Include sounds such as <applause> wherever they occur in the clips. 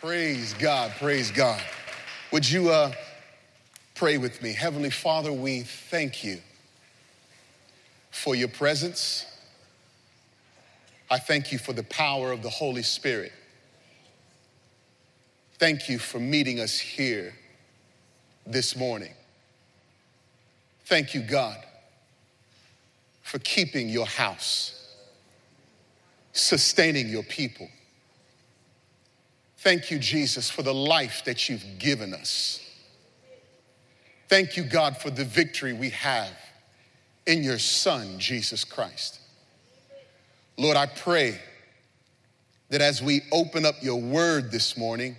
Praise God, praise God. Would you uh, pray with me? Heavenly Father, we thank you for your presence. I thank you for the power of the Holy Spirit. Thank you for meeting us here this morning. Thank you, God, for keeping your house, sustaining your people. Thank you, Jesus, for the life that you've given us. Thank you, God, for the victory we have in your Son, Jesus Christ. Lord, I pray that as we open up your word this morning,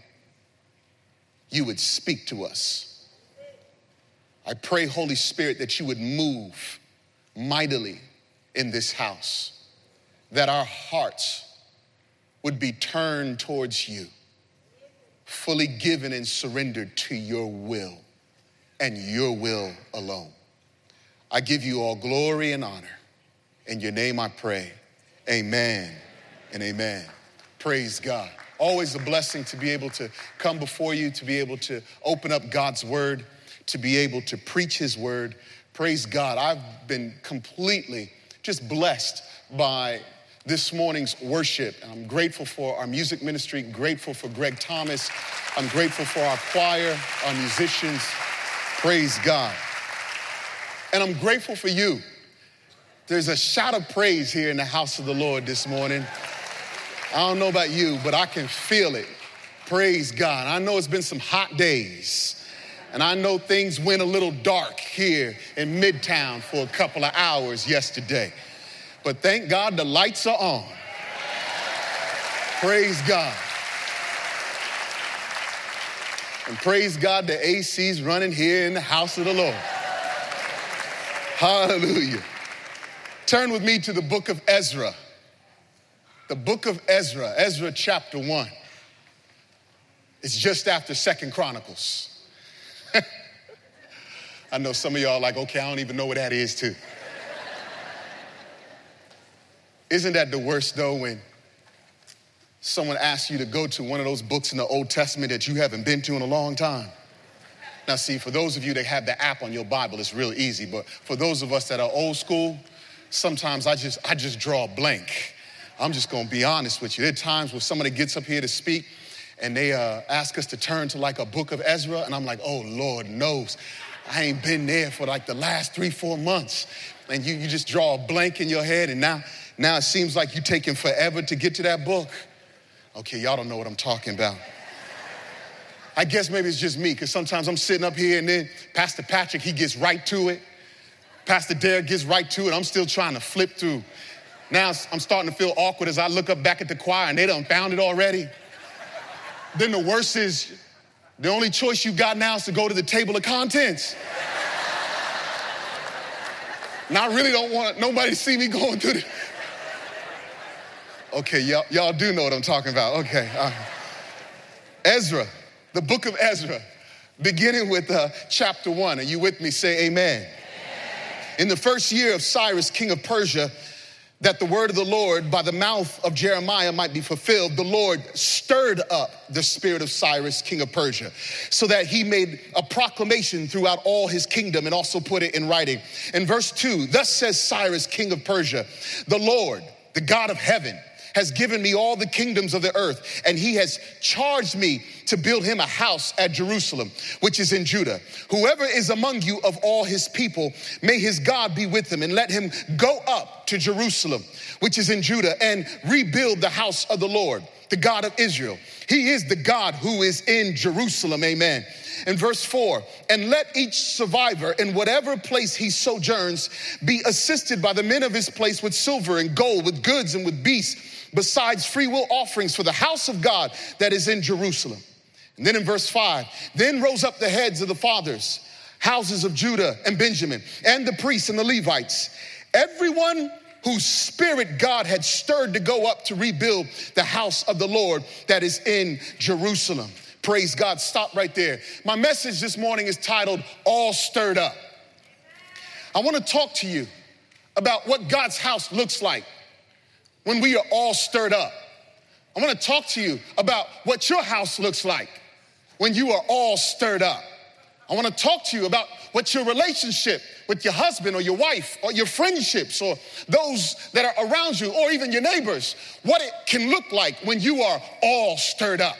you would speak to us. I pray, Holy Spirit, that you would move mightily in this house, that our hearts would be turned towards you, fully given and surrendered to your will and your will alone. I give you all glory and honor. In your name I pray. Amen and amen. Praise God. Always a blessing to be able to come before you, to be able to open up God's word, to be able to preach his word. Praise God. I've been completely just blessed by this morning's worship. I'm grateful for our music ministry, grateful for Greg Thomas. I'm grateful for our choir, our musicians. Praise God. And I'm grateful for you. There's a shout of praise here in the house of the Lord this morning. I don't know about you, but I can feel it. Praise God. I know it's been some hot days. And I know things went a little dark here in Midtown for a couple of hours yesterday. But thank God the lights are on. Praise God. And praise God the AC's running here in the house of the Lord. Hallelujah. Turn with me to the book of Ezra. The book of Ezra, Ezra chapter 1. It's just after Second Chronicles. <laughs> I know some of y'all like, okay, I don't even know what that is too. Isn't that the worst though when someone asks you to go to one of those books in the Old Testament that you haven't been to in a long time? Now, see, for those of you that have the app on your Bible, it's real easy. But for those of us that are old school, sometimes I just I just draw a blank. I'm just gonna be honest with you. There are times where somebody gets up here to speak and they uh, ask us to turn to like a book of Ezra, and I'm like, oh Lord knows, I ain't been there for like the last three, four months. And you, you just draw a blank in your head, and now, now it seems like you're taking forever to get to that book. Okay, y'all don't know what I'm talking about. I guess maybe it's just me, because sometimes I'm sitting up here and then Pastor Patrick, he gets right to it. Pastor Derek gets right to it. I'm still trying to flip through. Now I'm starting to feel awkward as I look up back at the choir and they done found it already. then the worst is the only choice you got now is to go to the table of contents. and I really don't want nobody to see me going through the. Okay, y'all, y'all do know what I'm talking about. Okay. Ezra, the book of Ezra, beginning with uh, chapter one. Are you with me? Say amen. amen. In the first year of Cyrus, king of Persia, that the word of the Lord by the mouth of Jeremiah might be fulfilled, the Lord stirred up the spirit of Cyrus, king of Persia, so that he made a proclamation throughout all his kingdom and also put it in writing. In verse 2, thus says Cyrus, king of Persia, the Lord, the God of heaven, has given me all the kingdoms of the earth, and he has charged me to build him a house at Jerusalem, which is in Judah. Whoever is among you of all his people, may his God be with him, and let him go up to Jerusalem, which is in Judah, and rebuild the house of the Lord, the God of Israel. He is the God who is in Jerusalem, amen. In verse 4, and let each survivor in whatever place he sojourns be assisted by the men of his place with silver and gold, with goods and with beasts besides free will offerings for the house of God that is in Jerusalem. And then in verse 5, then rose up the heads of the fathers, houses of Judah and Benjamin, and the priests and the Levites, everyone whose spirit God had stirred to go up to rebuild the house of the Lord that is in Jerusalem. Praise God. Stop right there. My message this morning is titled All Stirred Up. I want to talk to you about what God's house looks like when we are all stirred up. I want to talk to you about what your house looks like when you are all stirred up. I want to talk to you about what your relationship with your husband or your wife or your friendships or those that are around you or even your neighbors, what it can look like when you are all stirred up.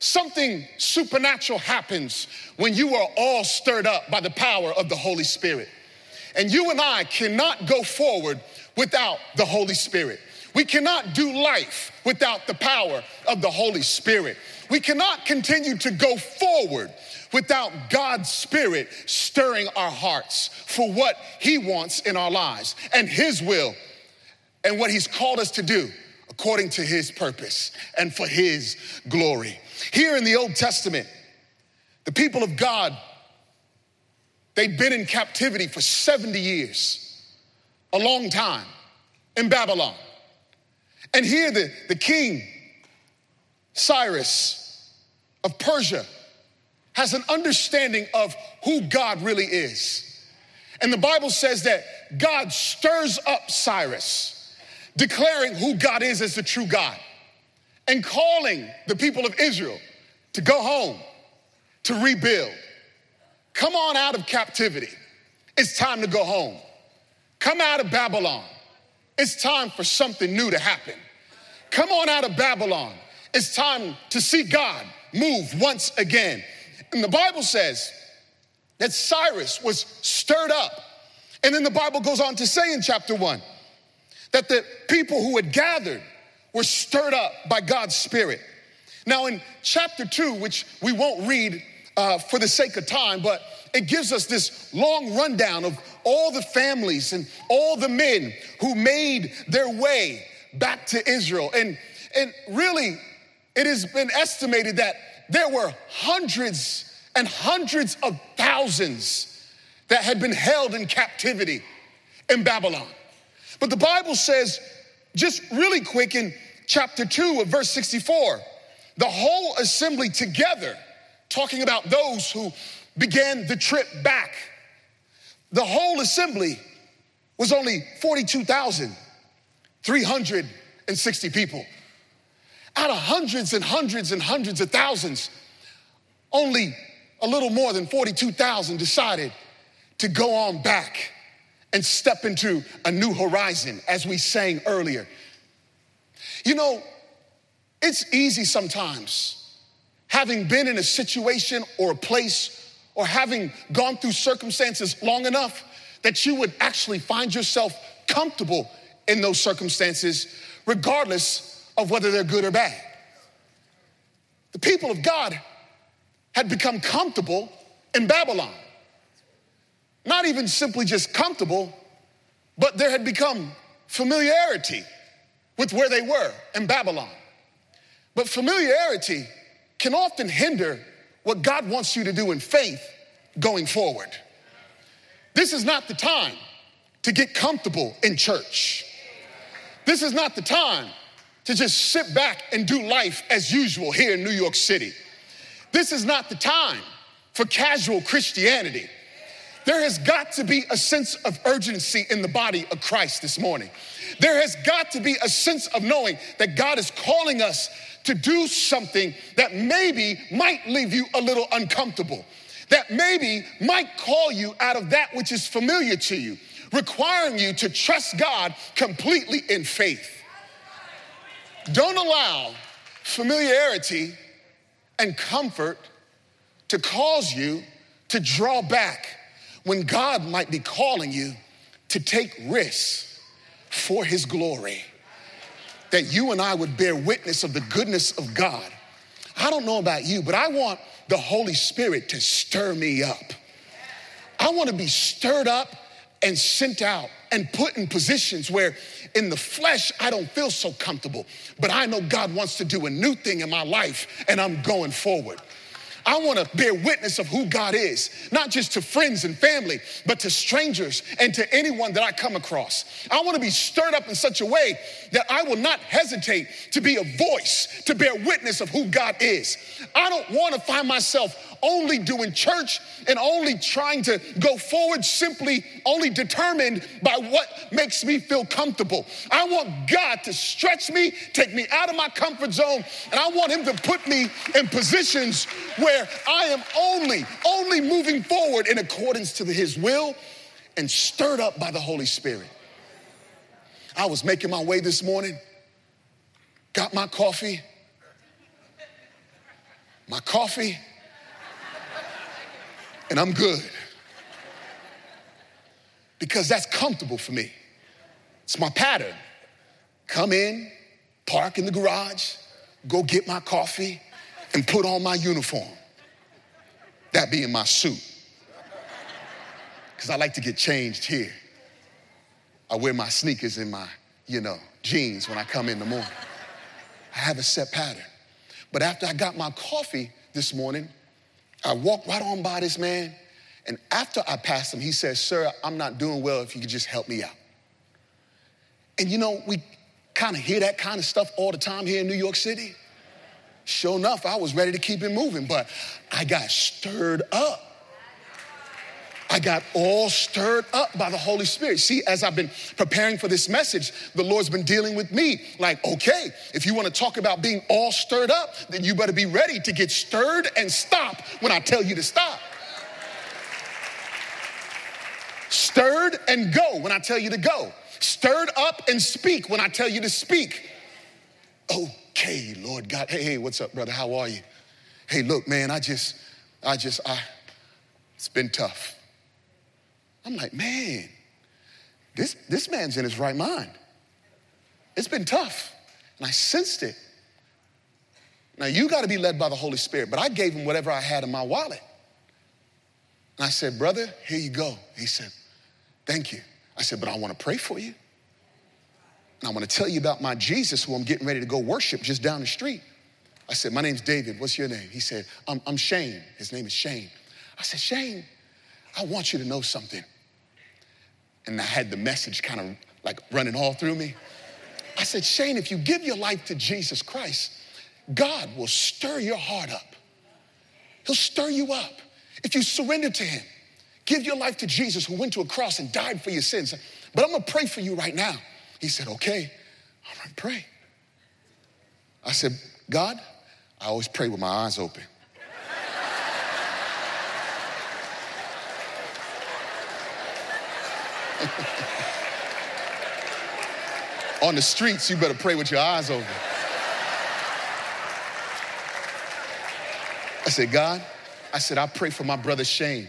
Something supernatural happens when you are all stirred up by the power of the Holy Spirit. And you and I cannot go forward without the Holy Spirit. We cannot do life without the power of the Holy Spirit. We cannot continue to go forward without God's Spirit stirring our hearts for what He wants in our lives and His will and what He's called us to do according to His purpose and for His glory. Here in the Old Testament, the people of God, they'd been in captivity for 70 years, a long time in Babylon. And here the, the king, Cyrus of Persia, has an understanding of who God really is. And the Bible says that God stirs up Cyrus, declaring who God is as the true God, and calling the people of Israel to go home, to rebuild. Come on out of captivity. It's time to go home. Come out of Babylon. It's time for something new to happen. Come on out of Babylon. It's time to see God move once again. And the Bible says that Cyrus was stirred up. And then the Bible goes on to say in chapter one that the people who had gathered were stirred up by God's Spirit. Now, in chapter two, which we won't read uh, for the sake of time, but it gives us this long rundown of all the families and all the men who made their way back to Israel. And, and really, it has been estimated that there were hundreds and hundreds of thousands that had been held in captivity in Babylon. But the Bible says, just really quick in chapter 2 of verse 64, the whole assembly together, talking about those who began the trip back, the whole assembly was only 42,360 people. Out of hundreds and hundreds and hundreds of thousands, only a little more than 42,000 decided to go on back and step into a new horizon, as we sang earlier. You know, it's easy sometimes, having been in a situation or a place or having gone through circumstances long enough, that you would actually find yourself comfortable in those circumstances, regardless of whether they're good or bad. The people of God had become comfortable in Babylon. Not even simply just comfortable, but there had become familiarity with where they were in Babylon. But familiarity can often hinder what God wants you to do in faith going forward. This is not the time to get comfortable in church. This is not the time to just sit back and do life as usual here in New York City. This is not the time for casual Christianity. There has got to be a sense of urgency in the body of Christ this morning. There has got to be a sense of knowing that God is calling us to do something that maybe might leave you a little uncomfortable, that maybe might call you out of that which is familiar to you, requiring you to trust God completely in faith. Don't allow familiarity and comfort to cause you to draw back when God might be calling you to take risks for his glory. That you and I would bear witness of the goodness of God. I don't know about you, but I want the Holy Spirit to stir me up. I want to be stirred up and sent out and put in positions where in the flesh I don't feel so comfortable, but I know God wants to do a new thing in my life and I'm going forward. I want to bear witness of who God is, not just to friends and family, but to strangers and to anyone that I come across. I want to be stirred up in such a way that I will not hesitate to be a voice, to bear witness of who God is. I don't want to find myself only doing church and only trying to go forward simply only determined by what makes me feel comfortable. I want God to stretch me, take me out of my comfort zone, and I want Him to put me in positions where I am only, only moving forward in accordance to His will and stirred up by the Holy Spirit. I was making my way this morning, got my coffee, my coffee, and I'm good. Because that's comfortable for me. It's my pattern. Come in, park in the garage, go get my coffee, and put on my uniform. That being my suit. Because I like to get changed here. I wear my sneakers and my, you know, jeans when I come in the morning. I have a set pattern. But after I got my coffee this morning, I walked right on by this man, and after I passed him, he said, Sir, I'm not doing well if you could just help me out. And you know, we kind of hear that kind of stuff all the time here in New York City. Sure enough, I was ready to keep it moving, but I got stirred up. I got all stirred up by the Holy Spirit. See, as I've been preparing for this message, the Lord's been dealing with me like, okay, if you want to talk about being all stirred up, then you better be ready to get stirred and stop when I tell you to stop. Stirred and go when I tell you to go. Stirred up and speak when I tell you to speak. Okay, Lord God. Hey, hey, what's up, brother? How are you? Hey, look, man, I just, I just, I, it's been tough. I'm like, man, this, this man's in his right mind. It's been tough. And I sensed it. Now, you got to be led by the Holy Spirit, but I gave him whatever I had in my wallet. And I said, Brother, here you go. He said, Thank you. I said, But I want to pray for you. And I want to tell you about my Jesus who I'm getting ready to go worship just down the street. I said, My name's David. What's your name? He said, I'm, I'm Shane. His name is Shane. I said, Shane, I want you to know something and I had the message kind of like running all through me. I said, Shane, if you give your life to Jesus Christ, God will stir your heart up. He'll stir you up. If you surrender to Him, give your life to Jesus who went to a cross and died for your sins. But I'm gonna pray for you right now. He said, Okay, all right, pray. I said, God, I always pray with my eyes open. On the streets, you better pray with your eyes open. I said, God, I said, I pray for my brother Shane.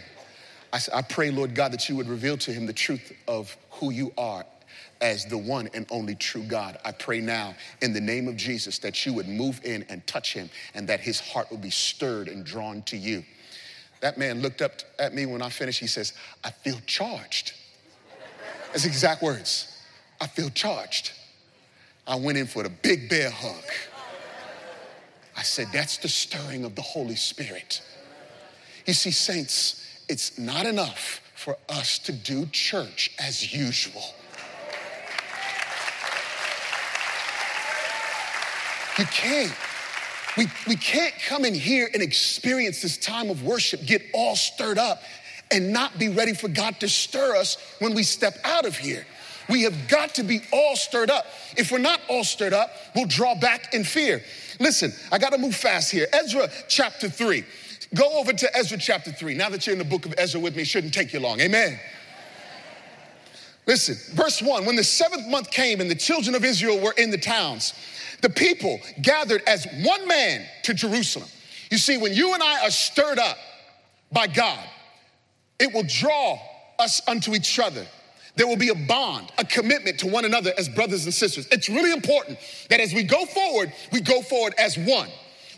I said, I pray, Lord God, that you would reveal to him the truth of who you are as the one and only true God. I pray now in the name of Jesus that you would move in and touch him and that his heart would be stirred and drawn to you. That man looked up at me when I finished. He says, I feel charged. That's exact words. I feel charged. I went in for the big bear hug. I said, That's the stirring of the Holy Spirit. You see, saints, it's not enough for us to do church as usual. You can't. We, we can't come in here and experience this time of worship, get all stirred up, and not be ready for God to stir us when we step out of here. We have got to be all stirred up. If we're not all stirred up, we'll draw back in fear. Listen, I got to move fast here. Ezra chapter 3. Go over to Ezra chapter 3. Now that you're in the book of Ezra with me, shouldn't take you long. Amen. Listen, verse 1 When the seventh month came and the children of Israel were in the towns, the people gathered as one man to Jerusalem. You see, when you and I are stirred up by God, it will draw us unto each other. There will be a bond, a commitment to one another as brothers and sisters. It's really important that as we go forward, we go forward as one.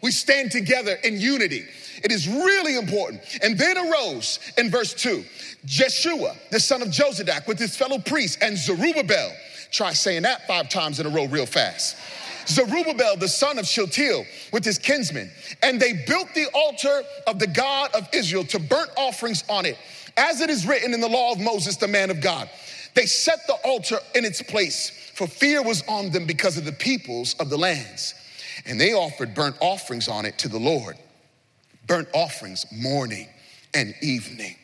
We stand together in unity. It is really important. And then arose in verse 2 Jeshua, the son of Jozadak, with his fellow priests, and Zerubbabel. Try saying that five times in a row, real fast. Zerubbabel, the son of Shealtiel, with his kinsmen, and they built the altar of the God of Israel to burnt offerings on it, as it is written in the law of Moses, the man of God. They set the altar in its place, for fear was on them because of the peoples of the lands. And they offered burnt offerings on it to the Lord, burnt offerings morning and evening.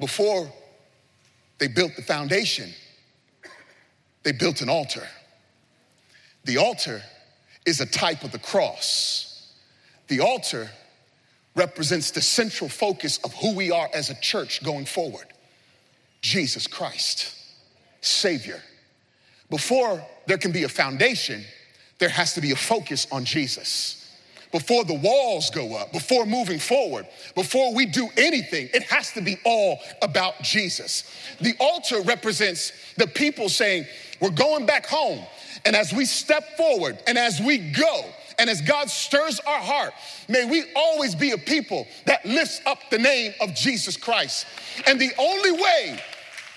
Before they built the foundation, they built an altar. The altar is a type of the cross. The altar represents the central focus of who we are as a church going forward Jesus Christ, Savior. Before there can be a foundation, there has to be a focus on Jesus. Before the walls go up, before moving forward, before we do anything, it has to be all about Jesus. The altar represents the people saying, We're going back home. And as we step forward and as we go, and as God stirs our heart, may we always be a people that lifts up the name of Jesus Christ. And the only way,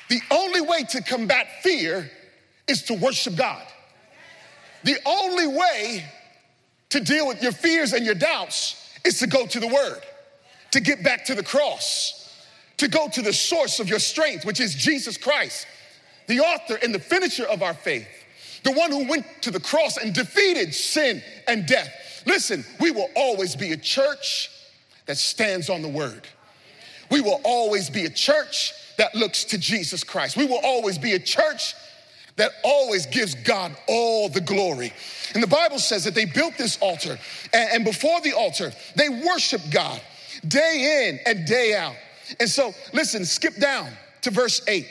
the only way to combat fear is to worship God. The only way to deal with your fears and your doubts is to go to the Word, to get back to the cross, to go to the source of your strength, which is Jesus Christ, the author and the finisher of our faith, the one who went to the cross and defeated sin and death. Listen, we will always be a church that stands on the Word. We will always be a church that looks to Jesus Christ. We will always be a church that always gives God all the glory. And the Bible says that they built this altar, and, before the altar, they worshiped God day in and day out. And so, listen, skip down to verse 8.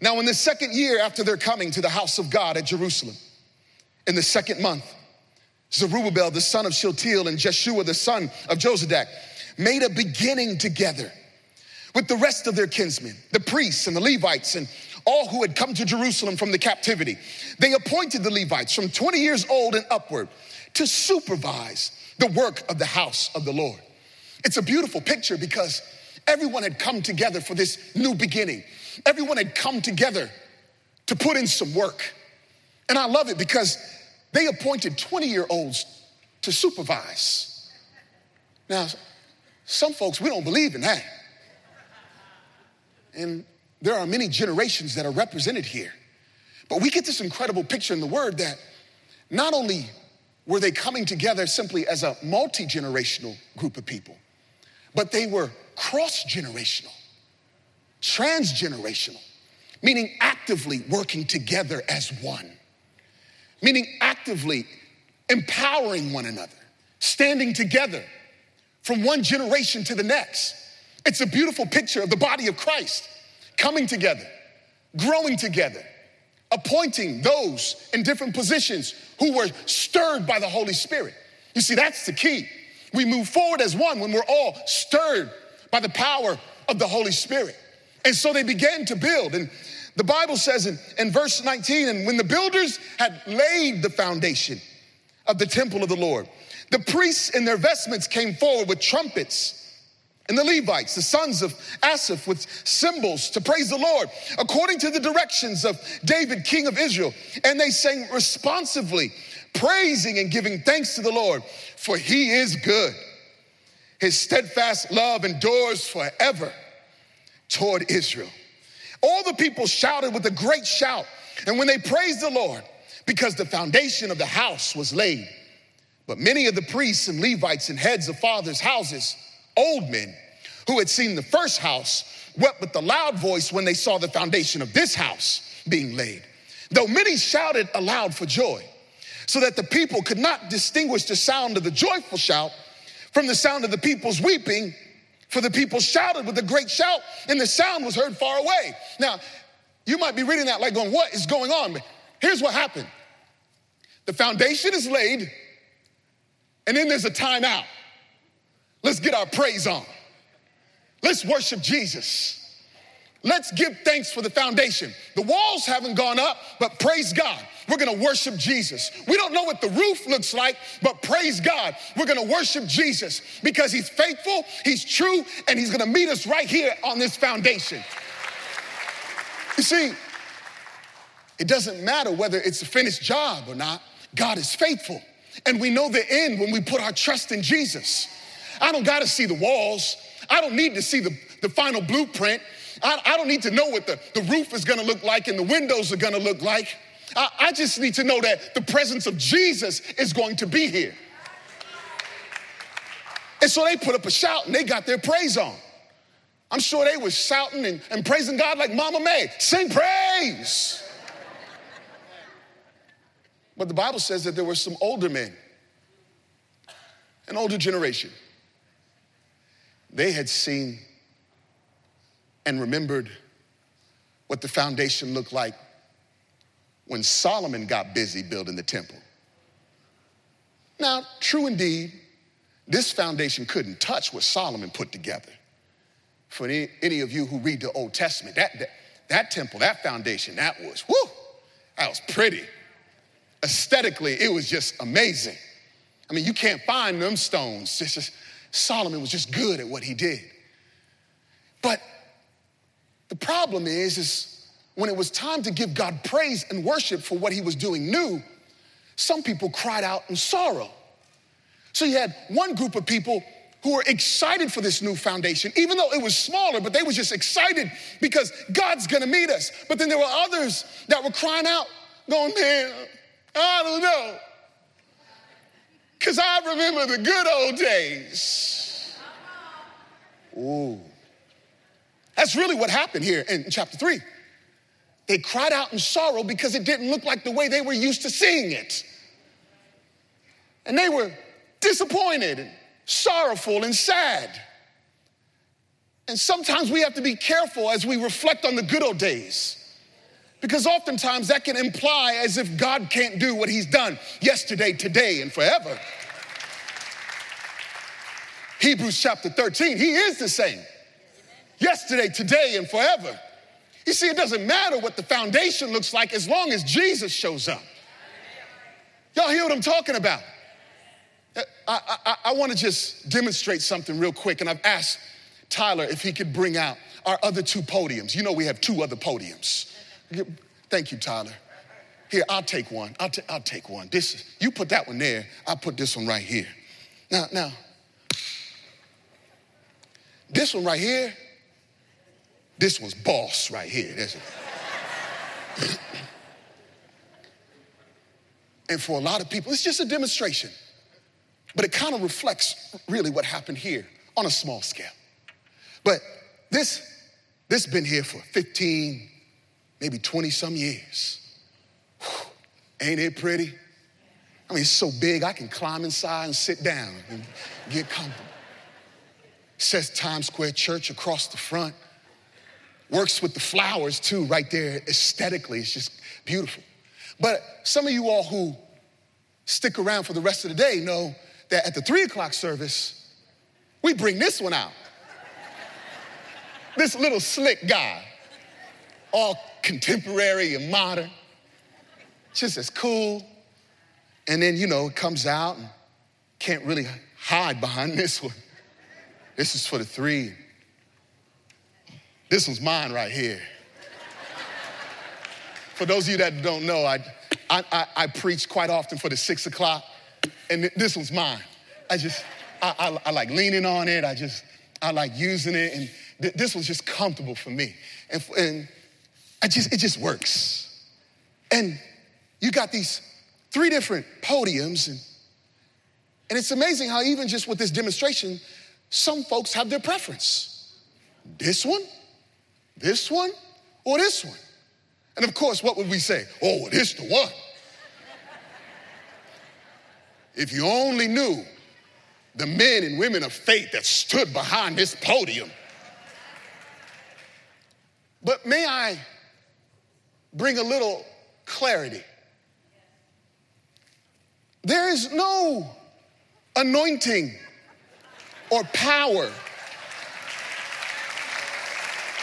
Now, in the second year after their coming to the house of God at Jerusalem, in the second month, Zerubbabel, the son of Shealtiel, and Jeshua, the son of Jozadak, made a beginning together with the rest of their kinsmen, the priests and the Levites, and all who had come to Jerusalem from the captivity. They appointed the Levites from 20 years old and upward to supervise the work of the house of the Lord. It's a beautiful picture because everyone had come together for this new beginning. Everyone had come together to put in some work. And I love it because they appointed 20 year olds to supervise. Now, some folks, we don't believe in that. And there are many generations that are represented here. But we get this incredible picture in the word that not only were they coming together simply as a multi generational group of people, but they were cross generational, transgenerational, meaning actively working together as one, meaning actively empowering one another, standing together from one generation to the next. It's a beautiful picture of the body of Christ coming together, growing together, appointing those in different positions who were stirred by the Holy Spirit. You see, that's the key. We move forward as one when we're all stirred by the power of the Holy Spirit. And so they began to build. And the Bible says in, in verse 19, and when the builders had laid the foundation of the temple of the Lord, the priests in their vestments came forward with trumpets and the Levites, the sons of Asaph, with cymbals to praise the Lord, according to the directions of David, king of Israel. And they sang responsively, praising and giving thanks to the Lord, for he is good. His steadfast love endures forever toward Israel. All the people shouted with a great shout, and when they praised the Lord, because the foundation of the house was laid. But many of the priests and Levites and heads of fathers' houses, old men who had seen the first house wept with a loud voice when they saw the foundation of this house being laid. Though many shouted aloud for joy, so that the people could not distinguish the sound of the joyful shout from the sound of the people's weeping, for the people shouted with a great shout, and the sound was heard far away. Now, you might be reading that like going, What is going on? But here's what happened the foundation is laid, and then there's a timeout. Let's get our praise on. Let's worship Jesus. Let's give thanks for the foundation. The walls haven't gone up, but praise God. We're gonna worship Jesus. We don't know what the roof looks like, but praise God. We're gonna worship Jesus because He's faithful, He's true, and He's gonna meet us right here on this foundation. You see, It doesn't matter whether it's a finished job or not, God is faithful. And we know the end when we put our trust in Jesus. I don't gotta see the walls, I don't need to see the, the final blueprint. I, I don't need to know what the, the roof is gonna look like and the windows are gonna look like. I, I just need to know that the presence of Jesus is going to be here. And so they put up a shout and they got their praise on. I'm sure they were shouting and, and praising God like Mama May. Sing praise. But the Bible says that there were some older men, an older generation. They had seen and remembered what the foundation looked like when Solomon got busy building the temple. Now, true indeed, this foundation couldn't touch what Solomon put together. For any, any of you who read the Old Testament, that, that, that temple, that foundation, that was, whoo, that was pretty. Aesthetically, it was just amazing. I mean, you can't find them stones. Just, Solomon was just good at what he did. But the problem is, is when it was time to give God praise and worship for what he was doing new, some people cried out in sorrow. So you had one group of people who were excited for this new foundation, even though it was smaller, but they were just excited because God's gonna meet us. But then there were others that were crying out, going, man, I don't know. Because I remember the good old days. Ooh. That's really what happened here in chapter three. They cried out in sorrow because it didn't look like the way they were used to seeing it. And they were disappointed and sorrowful and sad. And sometimes we have to be careful as we reflect on the good old days. Because oftentimes that can imply as if God can't do what He's done yesterday, today, and forever. Hebrews chapter 13, He is the same yesterday, today, and forever. You see, it doesn't matter what the foundation looks like as long as Jesus shows up. Y'all hear what I'm talking about? Uh, I, I, I want to just demonstrate something real quick, and I've asked Tyler if he could bring out our other two podiums. You know, we have two other podiums. Thank you, Tyler. Here, I'll take one. I'll, t- I'll take one. This, you put that one there. I'll put this one right here. Now, now, this one right here, this one's boss right here. <clears throat> and for a lot of people, it's just a demonstration. But it kind of reflects really what happened here on a small scale. But this, this been here for 15, maybe 20 some years. Whew, ain't it pretty? I mean, it's so big, I can climb inside and sit down and get comfortable. It says Times Square Church across the front. Works with the flowers too, right there aesthetically. It's just beautiful. But some of you all who stick around for the rest of the day know that at the three o'clock service, we bring this one out. this little slick guy, all contemporary and modern, just as cool. And then, you know, it comes out and can't really hide behind <laughs> this one. This is for the three. This one's mine right here. for those of you that don't know, I, I, I, I preach quite often for the six o'clock and this one's mine. I just, I, I, I, like leaning on it. I just, I like using it. And th- this was just comfortable for me. And, and I just, it just works. And you got these three different podiums. And, and it's amazing how even just with this demonstration, some folks have their preference. This one, this one, or this one. And of course, what would we say? Oh, this the one. If you only knew the men and women of faith that stood behind this podium. But may I bring a little clarity? There is no anointing or power.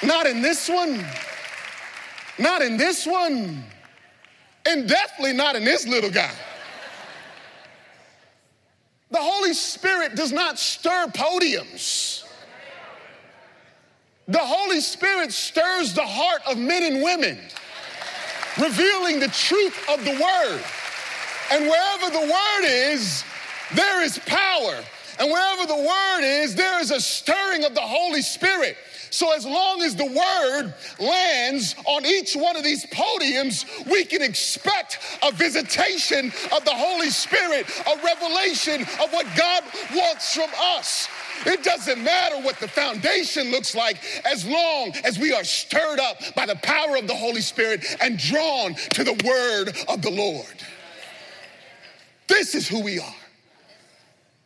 Not in this one, not in this one, and definitely not in this little guy. The Holy Spirit does not stir podiums. The Holy Spirit stirs the heart of men and women. revealing the truth of the word. And wherever the word is, there is power. And wherever the word is, there is a stirring of the Holy Spirit. So, as long as the word lands on each one of these podiums, we can expect a visitation of the Holy Spirit, a revelation of what God wants from us. It doesn't matter what the foundation looks like as long as we are stirred up by the power of the Holy Spirit and drawn to the word of the Lord. This is who we are.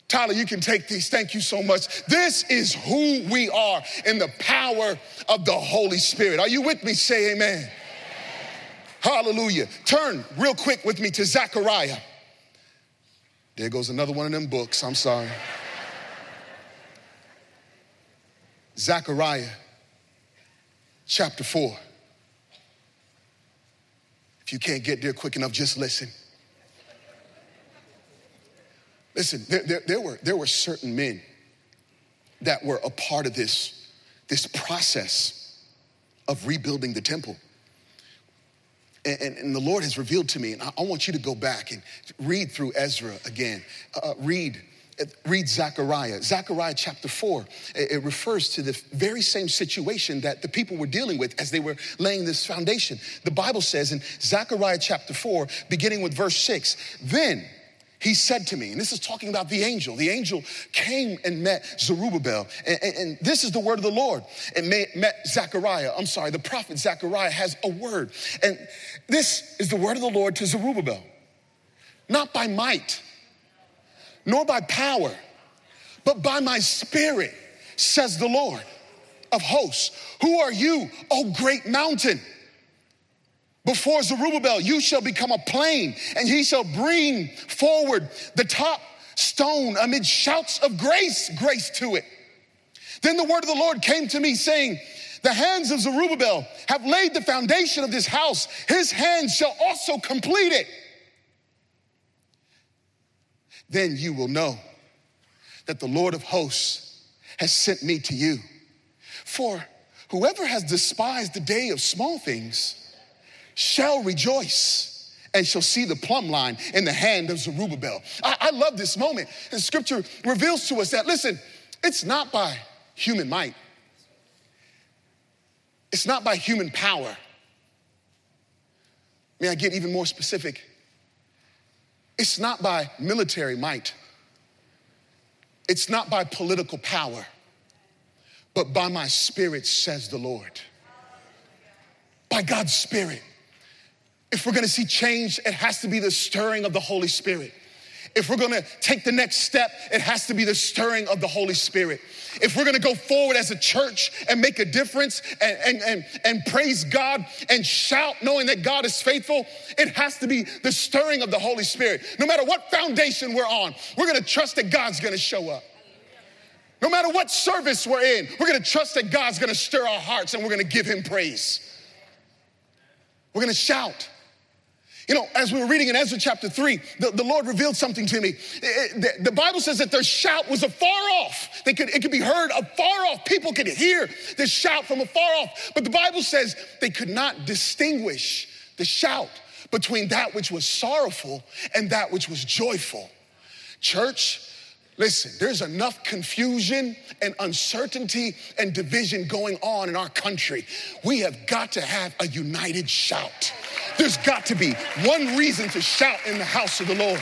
Tyler, you can take these. Thank you so much. This is who we are in the power of the Holy Spirit. Are you with me? Say amen. amen. Hallelujah. Turn real quick with me to Zechariah. There goes another one of them books. I'm sorry. Zechariah chapter 4. If you can't get there quick enough, just listen. Listen, there, there, there, were, there were certain men that were a part of this, this process of rebuilding the temple. And, and, and the Lord has revealed to me, and I, I, want you to go back and read through Ezra again. Uh, uh read read Zechariah. Zechariah chapter 4, it refers to the very same situation that the people were dealing with as they were laying this foundation. The Bible says in Zechariah chapter 4, beginning with verse 6, then he said to me, and this is talking about the angel. The angel came and met Zerubbabel. And, and, and this is the word of the Lord. And met Zechariah. I'm sorry, the prophet Zechariah has a word. And this is the word of the Lord to Zerubbabel. Not by might, nor by power, but by my spirit, says the Lord of hosts. Who are you, O great mountain? Before Zerubbabel, you shall become a plain, and he shall bring forward the top stone amid shouts of grace, grace to it. Then the word of the Lord came to me, saying, The hands of Zerubbabel have laid the foundation of this house, his hands shall also complete it. Then you will know that the Lord of hosts has sent me to you. For whoever has despised the day of small things, shall rejoice and shall see the plumb line in the hand of Zerubbabel. I, I love this moment. The scripture reveals to us that, listen, it's not by human might, it's not by human power. May I get even more specific? It's not by military might. It's not by political power, but by my spirit, says the Lord. By God's spirit. If we're gonna see change, it has to be the stirring of the Holy Spirit. If we're gonna take the next step, it has to be the stirring of the Holy Spirit. If we're gonna go forward as a church and make a difference and, and, and, and praise God and shout knowing that God is faithful, it has to be the stirring of the Holy Spirit. No matter what foundation we're on, we're gonna trust that God's gonna show up. No matter what service we're in, we're gonna trust that God's gonna stir our hearts and we're gonna give Him praise. We're gonna shout. You know, as we were reading in Ezra chapter 3, the, the Lord revealed something to me. It, it, the, the, Bible says that their shout was afar off. They could, it could be heard afar off. People could hear the shout from afar off. But the Bible says they could not distinguish the shout between that which was sorrowful and that which was joyful. Church, Listen, there's enough confusion and uncertainty and division going on in our country. We have got to have a united shout. There's got to be one reason to shout in the house of the Lord.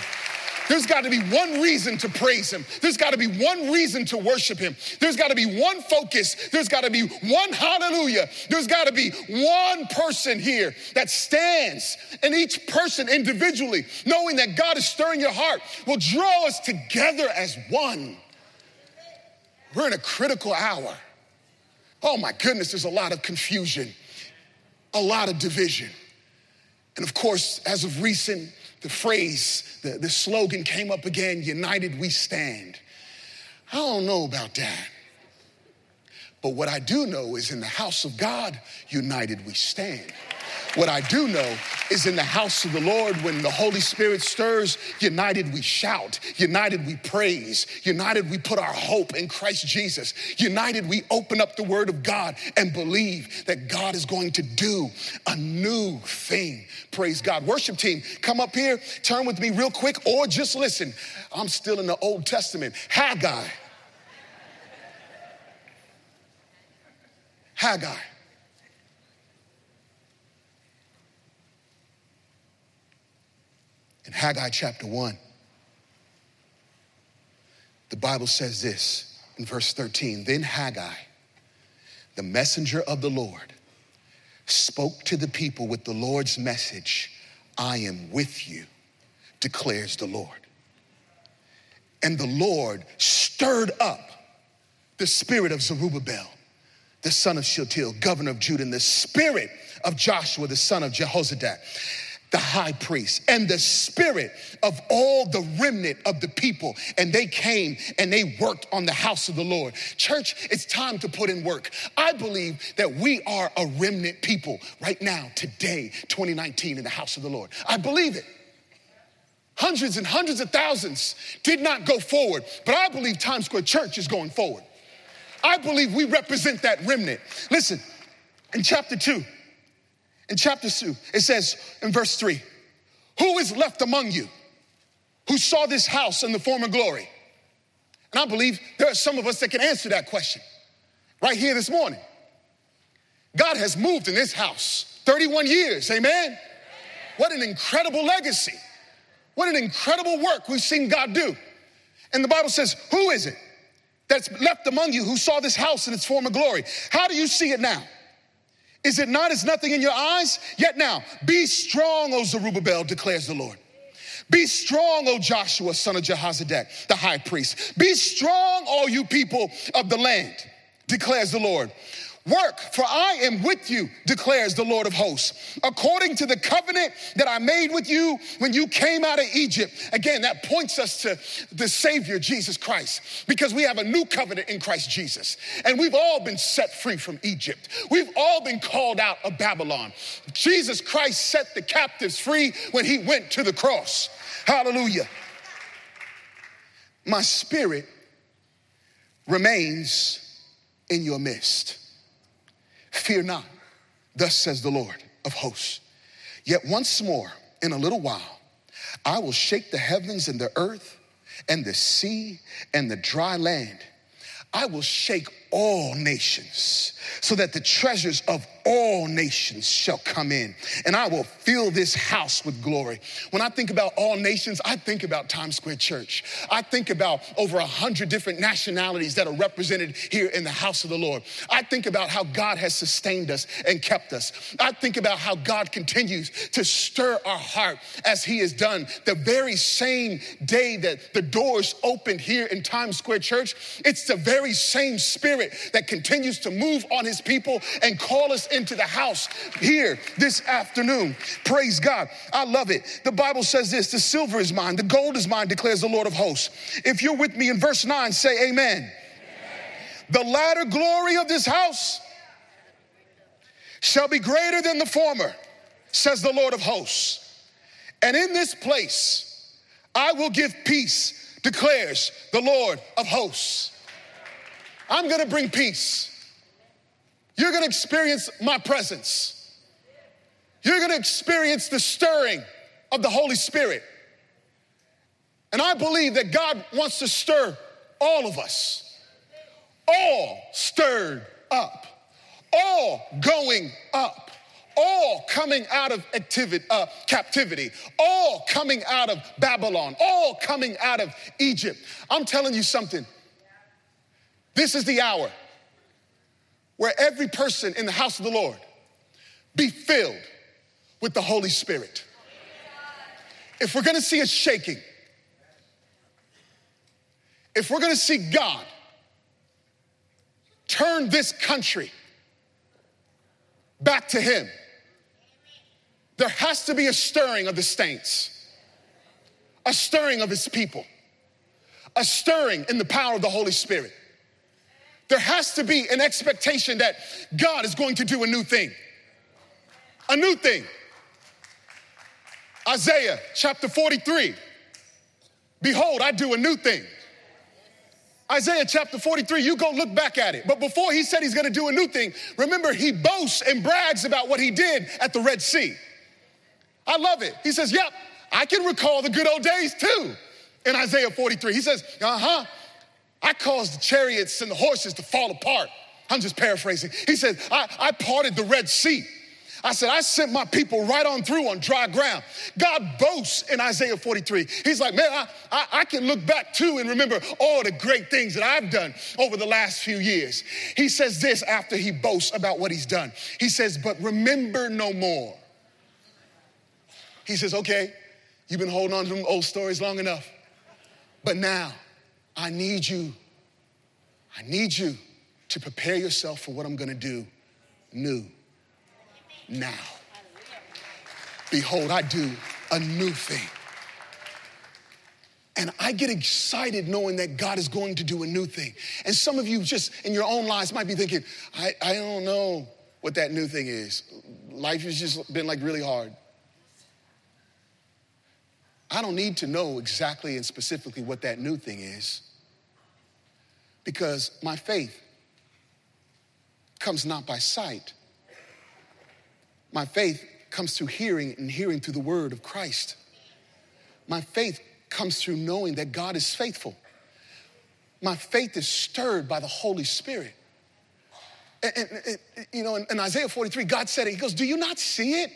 There's got to be one reason to praise Him. There's got to be one reason to worship Him. There's got to be one focus. There's got to be one hallelujah. There's got to be one person here that stands, and each person individually, knowing that God is stirring your heart, will draw us together as one. We're in a critical hour. Oh my goodness, there's a lot of confusion, a lot of division. And of course, as of recent, the phrase, the, the slogan came up again United we stand. I don't know about that. But what I do know is in the house of God, united we stand. What I do know is in the house of the Lord, when the Holy Spirit stirs, united we shout, united we praise, united we put our hope in Christ Jesus, united we open up the Word of God and believe that God is going to do a new thing. Praise God. Worship team, come up here, turn with me real quick, or just listen. I'm still in the Old Testament. Haggai. Haggai. In Haggai chapter 1, the Bible says this in verse 13 Then Haggai, the messenger of the Lord, spoke to the people with the Lord's message I am with you, declares the Lord. And the Lord stirred up the spirit of Zerubbabel, the son of Shealtiel, governor of Judah, and the spirit of Joshua, the son of Jehozadak the high priest and the spirit of all the remnant of the people. And they came and they worked on the house of the Lord. Church, it's time to put in work. I believe that we are a remnant people right now, today, 2019, in the house of the Lord. I believe it. Hundreds and hundreds of thousands did not go forward, but I believe Times Square Church is going forward. I believe we represent that remnant. Listen, in chapter 2, in chapter 2, it says in verse 3 Who is left among you who saw this house in the former glory? And I believe there are some of us that can answer that question right here this morning. God has moved in this house 31 years, amen? What an incredible legacy. What an incredible work we've seen God do. And the Bible says, Who is it that's left among you who saw this house in its former glory? How do you see it now? Is it not as nothing in your eyes? Yet now, be strong, O Zerubbabel, declares the Lord. Be strong, O Joshua, son of Jehozadak, the high priest. Be strong, all you people of the land, declares the Lord. Work, for I am with you, declares the Lord of hosts, according to the covenant that I made with you when you came out of Egypt. Again, that points us to the Savior, Jesus Christ, because we have a new covenant in Christ Jesus. And we've all been set free from Egypt. We've all been called out of Babylon. Jesus Christ set the captives free when he went to the cross. Hallelujah. My spirit remains in your midst. Fear not, thus says the Lord of hosts. Yet once more, in a little while, I will shake the heavens and the earth and the sea and the dry land. I will shake all nations, so that the treasures of all nations shall come in, and I will fill this house with glory. When I think about all nations, I think about Times Square Church. I think about over a hundred different nationalities that are represented here in the house of the Lord. I think about how God has sustained us and kept us. I think about how God continues to stir our heart as He has done the very same day that the doors opened here in Times Square Church. It's the very same spirit Spirit that continues to move on his people and call us into the house here this afternoon. Praise God. I love it. The Bible says this the silver is mine, the gold is mine, declares the Lord of hosts. If you're with me in verse 9, say amen. amen. The latter glory of this house shall be greater than the former, says the Lord of hosts. And in this place I will give peace, declares the Lord of hosts. I'm gonna bring peace. You're gonna experience my presence. You're gonna experience the stirring of the Holy Spirit. And I believe that God wants to stir all of us, all stirred up, all going up, all coming out of activity, uh, captivity, all coming out of Babylon, all coming out of Egypt. I'm telling you something. This is the hour where every person in the house of the Lord be filled with the Holy Spirit. If we're gonna see a shaking, if we're gonna see God turn this country back to Him, there has to be a stirring of the saints, a stirring of His people, a stirring in the power of the Holy Spirit. There has to be an expectation that God is going to do a new thing. a new thing. Isaiah chapter 43. Behold, I do a new thing. Isaiah chapter 43, you go look back at it. But before he said he's gonna do a new thing, remember he boasts and brags about what he did at the Red Sea. I love it. He says, Yep, I can recall the good old days too in Isaiah 43. He says, Uh huh, I caused the chariots and the horses to fall apart. I'm just paraphrasing. He said, I, I parted the Red Sea. I said, I sent my people right on through on dry ground. God boasts in Isaiah 43. He's like, man, I, I, I, can look back too and remember all the great things that I've done over the last few years. He says this after he boasts about what he's done. He says, but remember no more. He says, okay, you've been holding on to them old stories long enough. But now I need you, I need you to prepare yourself for what I'm gonna do new now. Behold, I do a new thing. And I get excited knowing that God is going to do a new thing. And some of you just in your own lives might be thinking, I, I don't know what that new thing is. Life has just been like really hard. I don't need to know exactly and specifically what that new thing is because my faith comes not by sight, my faith comes through hearing and hearing through the word of Christ. My faith comes through knowing that God is faithful. My faith is stirred by the Holy Spirit. And, and, and you know, in, in, Isaiah 43, God said it. He goes, Do you not see it?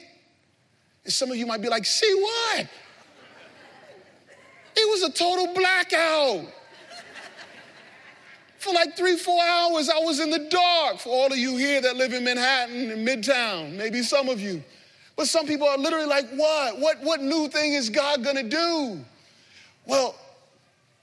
And some of you might be like, See what? It was a total blackout. For like three, four hours, I was in the dark. For all of you here that live in Manhattan and Midtown, maybe some of you. But some people are literally like, what? What, what new thing is God gonna do? Well,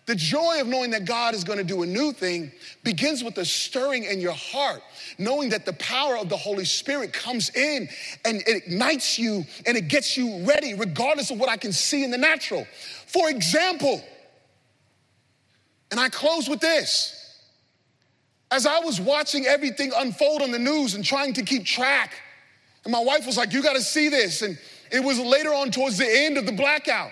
the joy of knowing that God is going to do a new thing begins with the stirring in your heart, knowing that the power of the Holy Spirit comes in and it ignites you and it gets you ready, regardless of what I can see in the natural. For example, and I close with this as I was watching everything unfold on the news and trying to keep track, and my wife was like, You gotta see this. And it was later on towards the end of the blackout.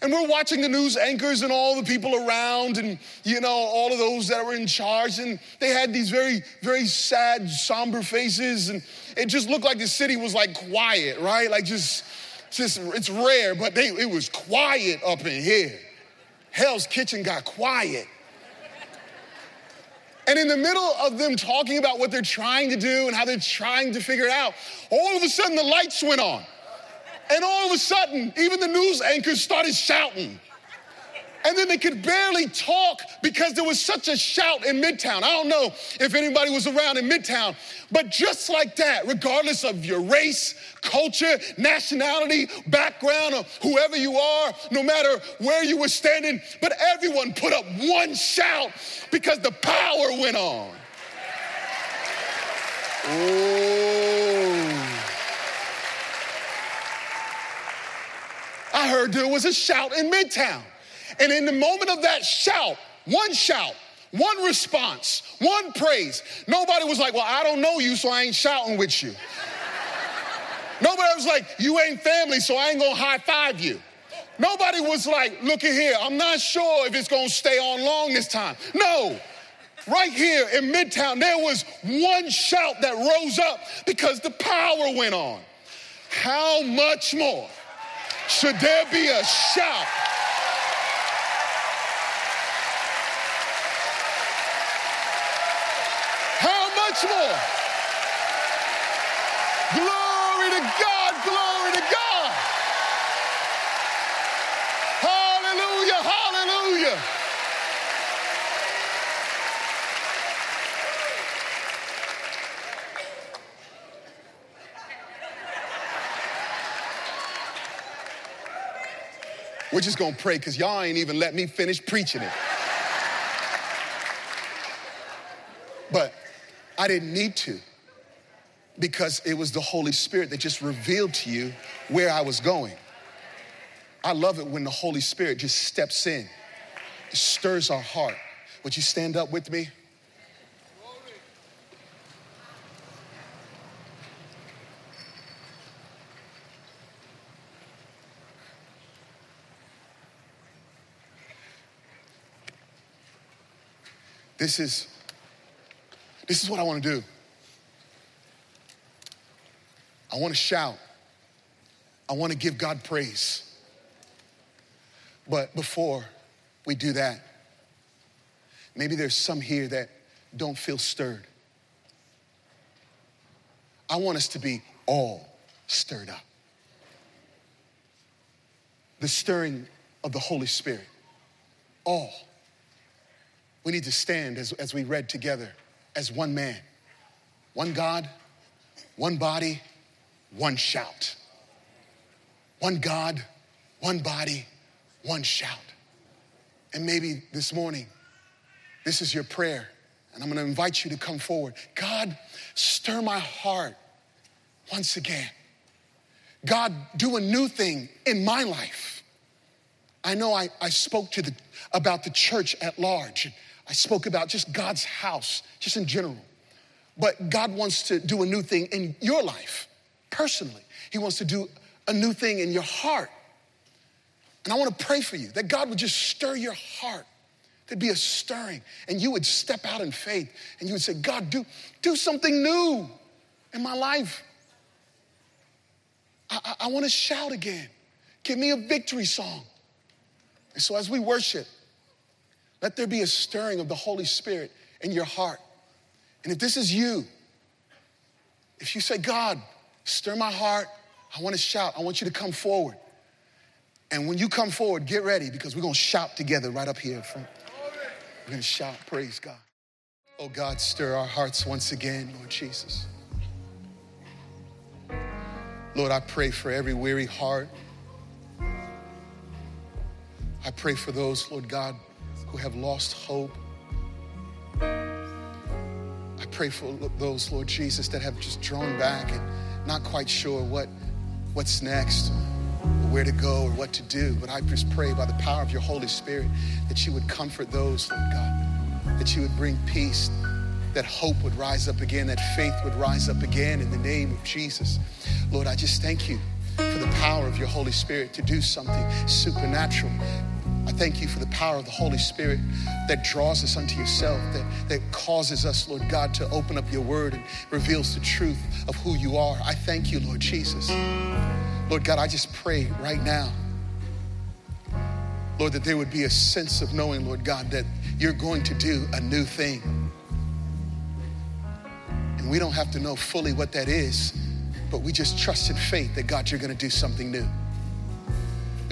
And we're watching the news anchors and all the people around and, you know, all of those that were in charge. And they had these very, very sad, somber faces. And it just looked like the city was like quiet, right? Like just, just it's rare, but they, it was quiet up in here. Hell's Kitchen got quiet. And in the middle of them talking about what they're trying to do and how they're trying to figure it out, all of a sudden the lights went on. And all of a sudden, even the news anchors started shouting. And then they could barely talk because there was such a shout in Midtown. I don't know if anybody was around in Midtown, but just like that, regardless of your race, culture, nationality, background, or whoever you are, no matter where you were standing, but everyone put up one shout because the power went on. Oh. I heard there was a shout in Midtown. And in the moment of that shout, one shout, one response, one praise, nobody was like, Well, I don't know you, so I ain't shouting with you. <laughs> nobody was like, You ain't family, so I ain't gonna high five you. Nobody was like, Look at here, I'm not sure if it's gonna stay on long this time. No. Right here in Midtown, there was one shout that rose up because the power went on. How much more should there be a shout? Much more. Glory to God, glory to God. Hallelujah, hallelujah. We're just gonna pray because y'all ain't even let me finish preaching it. I didn't need to because it was the Holy Spirit that just revealed to you where I was going. I love it when the Holy Spirit just steps in, it stirs our heart. Would you stand up with me? This is this is what I want to do. I want to shout. I want to give God praise. But before we do that, maybe there's some here that don't feel stirred. I want us to be all stirred up. The stirring of the Holy Spirit. All. We need to stand as, as we read together as one man, one God, one body, one shout. One God, one body, one shout. And maybe this morning, this is your prayer, and I'm gonna invite you to come forward. God, stir my heart once again. God, do a new thing in my life. I know I, I spoke to the, about the church at large. I spoke about just God's house, just in general. But God wants to do a new thing in your life, personally. He wants to do a new thing in your heart. And I want to pray for you that God would just stir your heart. There'd be a stirring, and you would step out in faith and you would say, God, do, do something new in my life. I, I, I want to shout again. Give me a victory song. And so as we worship, let there be a stirring of the Holy Spirit in your heart. And if this is you, if you say, God, stir my heart, I want to shout, I want you to come forward. And when you come forward, get ready because we're going to shout together right up here in front. We're going to shout, praise God. Oh God, stir our hearts once again, Lord Jesus. Lord, I pray for every weary heart. I pray for those, Lord God, who have lost hope. I pray for those, Lord Jesus, that have just drawn back and not quite sure what, what's next, where to go, or what to do. But I just pray by the power of your Holy Spirit that you would comfort those, Lord God, that you would bring peace, that hope would rise up again, that faith would rise up again in the name of Jesus. Lord, I just thank you for the power of your Holy Spirit to do something supernatural I thank you for the power of the Holy Spirit that draws us unto yourself, that, that causes us, Lord God, to open up your word and reveals the truth of who you are. I thank you, Lord Jesus. Lord God, I just pray right now, Lord, that there would be a sense of knowing, Lord God, that you're going to do a new thing. And we don't have to know fully what that is, but we just trust in faith that, God, you're going to do something new.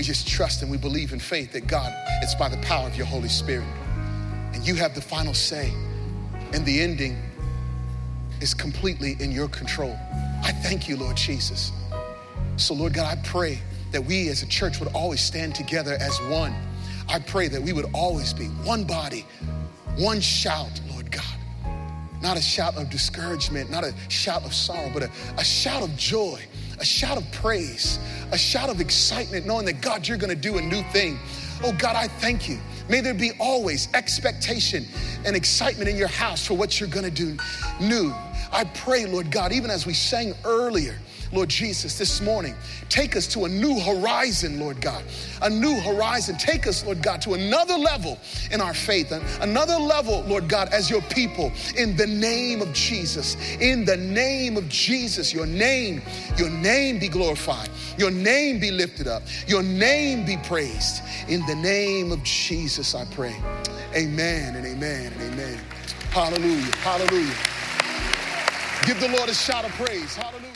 We just trust and we believe in faith that God, it's by the power of your Holy Spirit. And you have the final say. And the ending is completely in your control. I thank you, Lord Jesus. So, Lord God, I pray that we as a church would always stand together as one. I pray that we would always be one body, one shout, Lord God. Not a shout of discouragement, not a shout of sorrow, but a, a shout of joy a shout of praise, a shout of excitement, knowing that God, you're gonna do a new thing. Oh God, I thank you. May there be always expectation and excitement in your house for what you're gonna do new. I pray, Lord God, even as we sang earlier, Lord Jesus, this morning. Take us to a new horizon, Lord God. A new horizon. Take us, Lord God, to another level in our faith, another level, Lord God, as your people in the name of Jesus. In the name of Jesus, your name, your name be glorified, your name be lifted up, your name be praised. In the name of Jesus, I pray. Amen and amen and amen. Hallelujah. Hallelujah. Give the Lord a shout of praise. Hallelujah.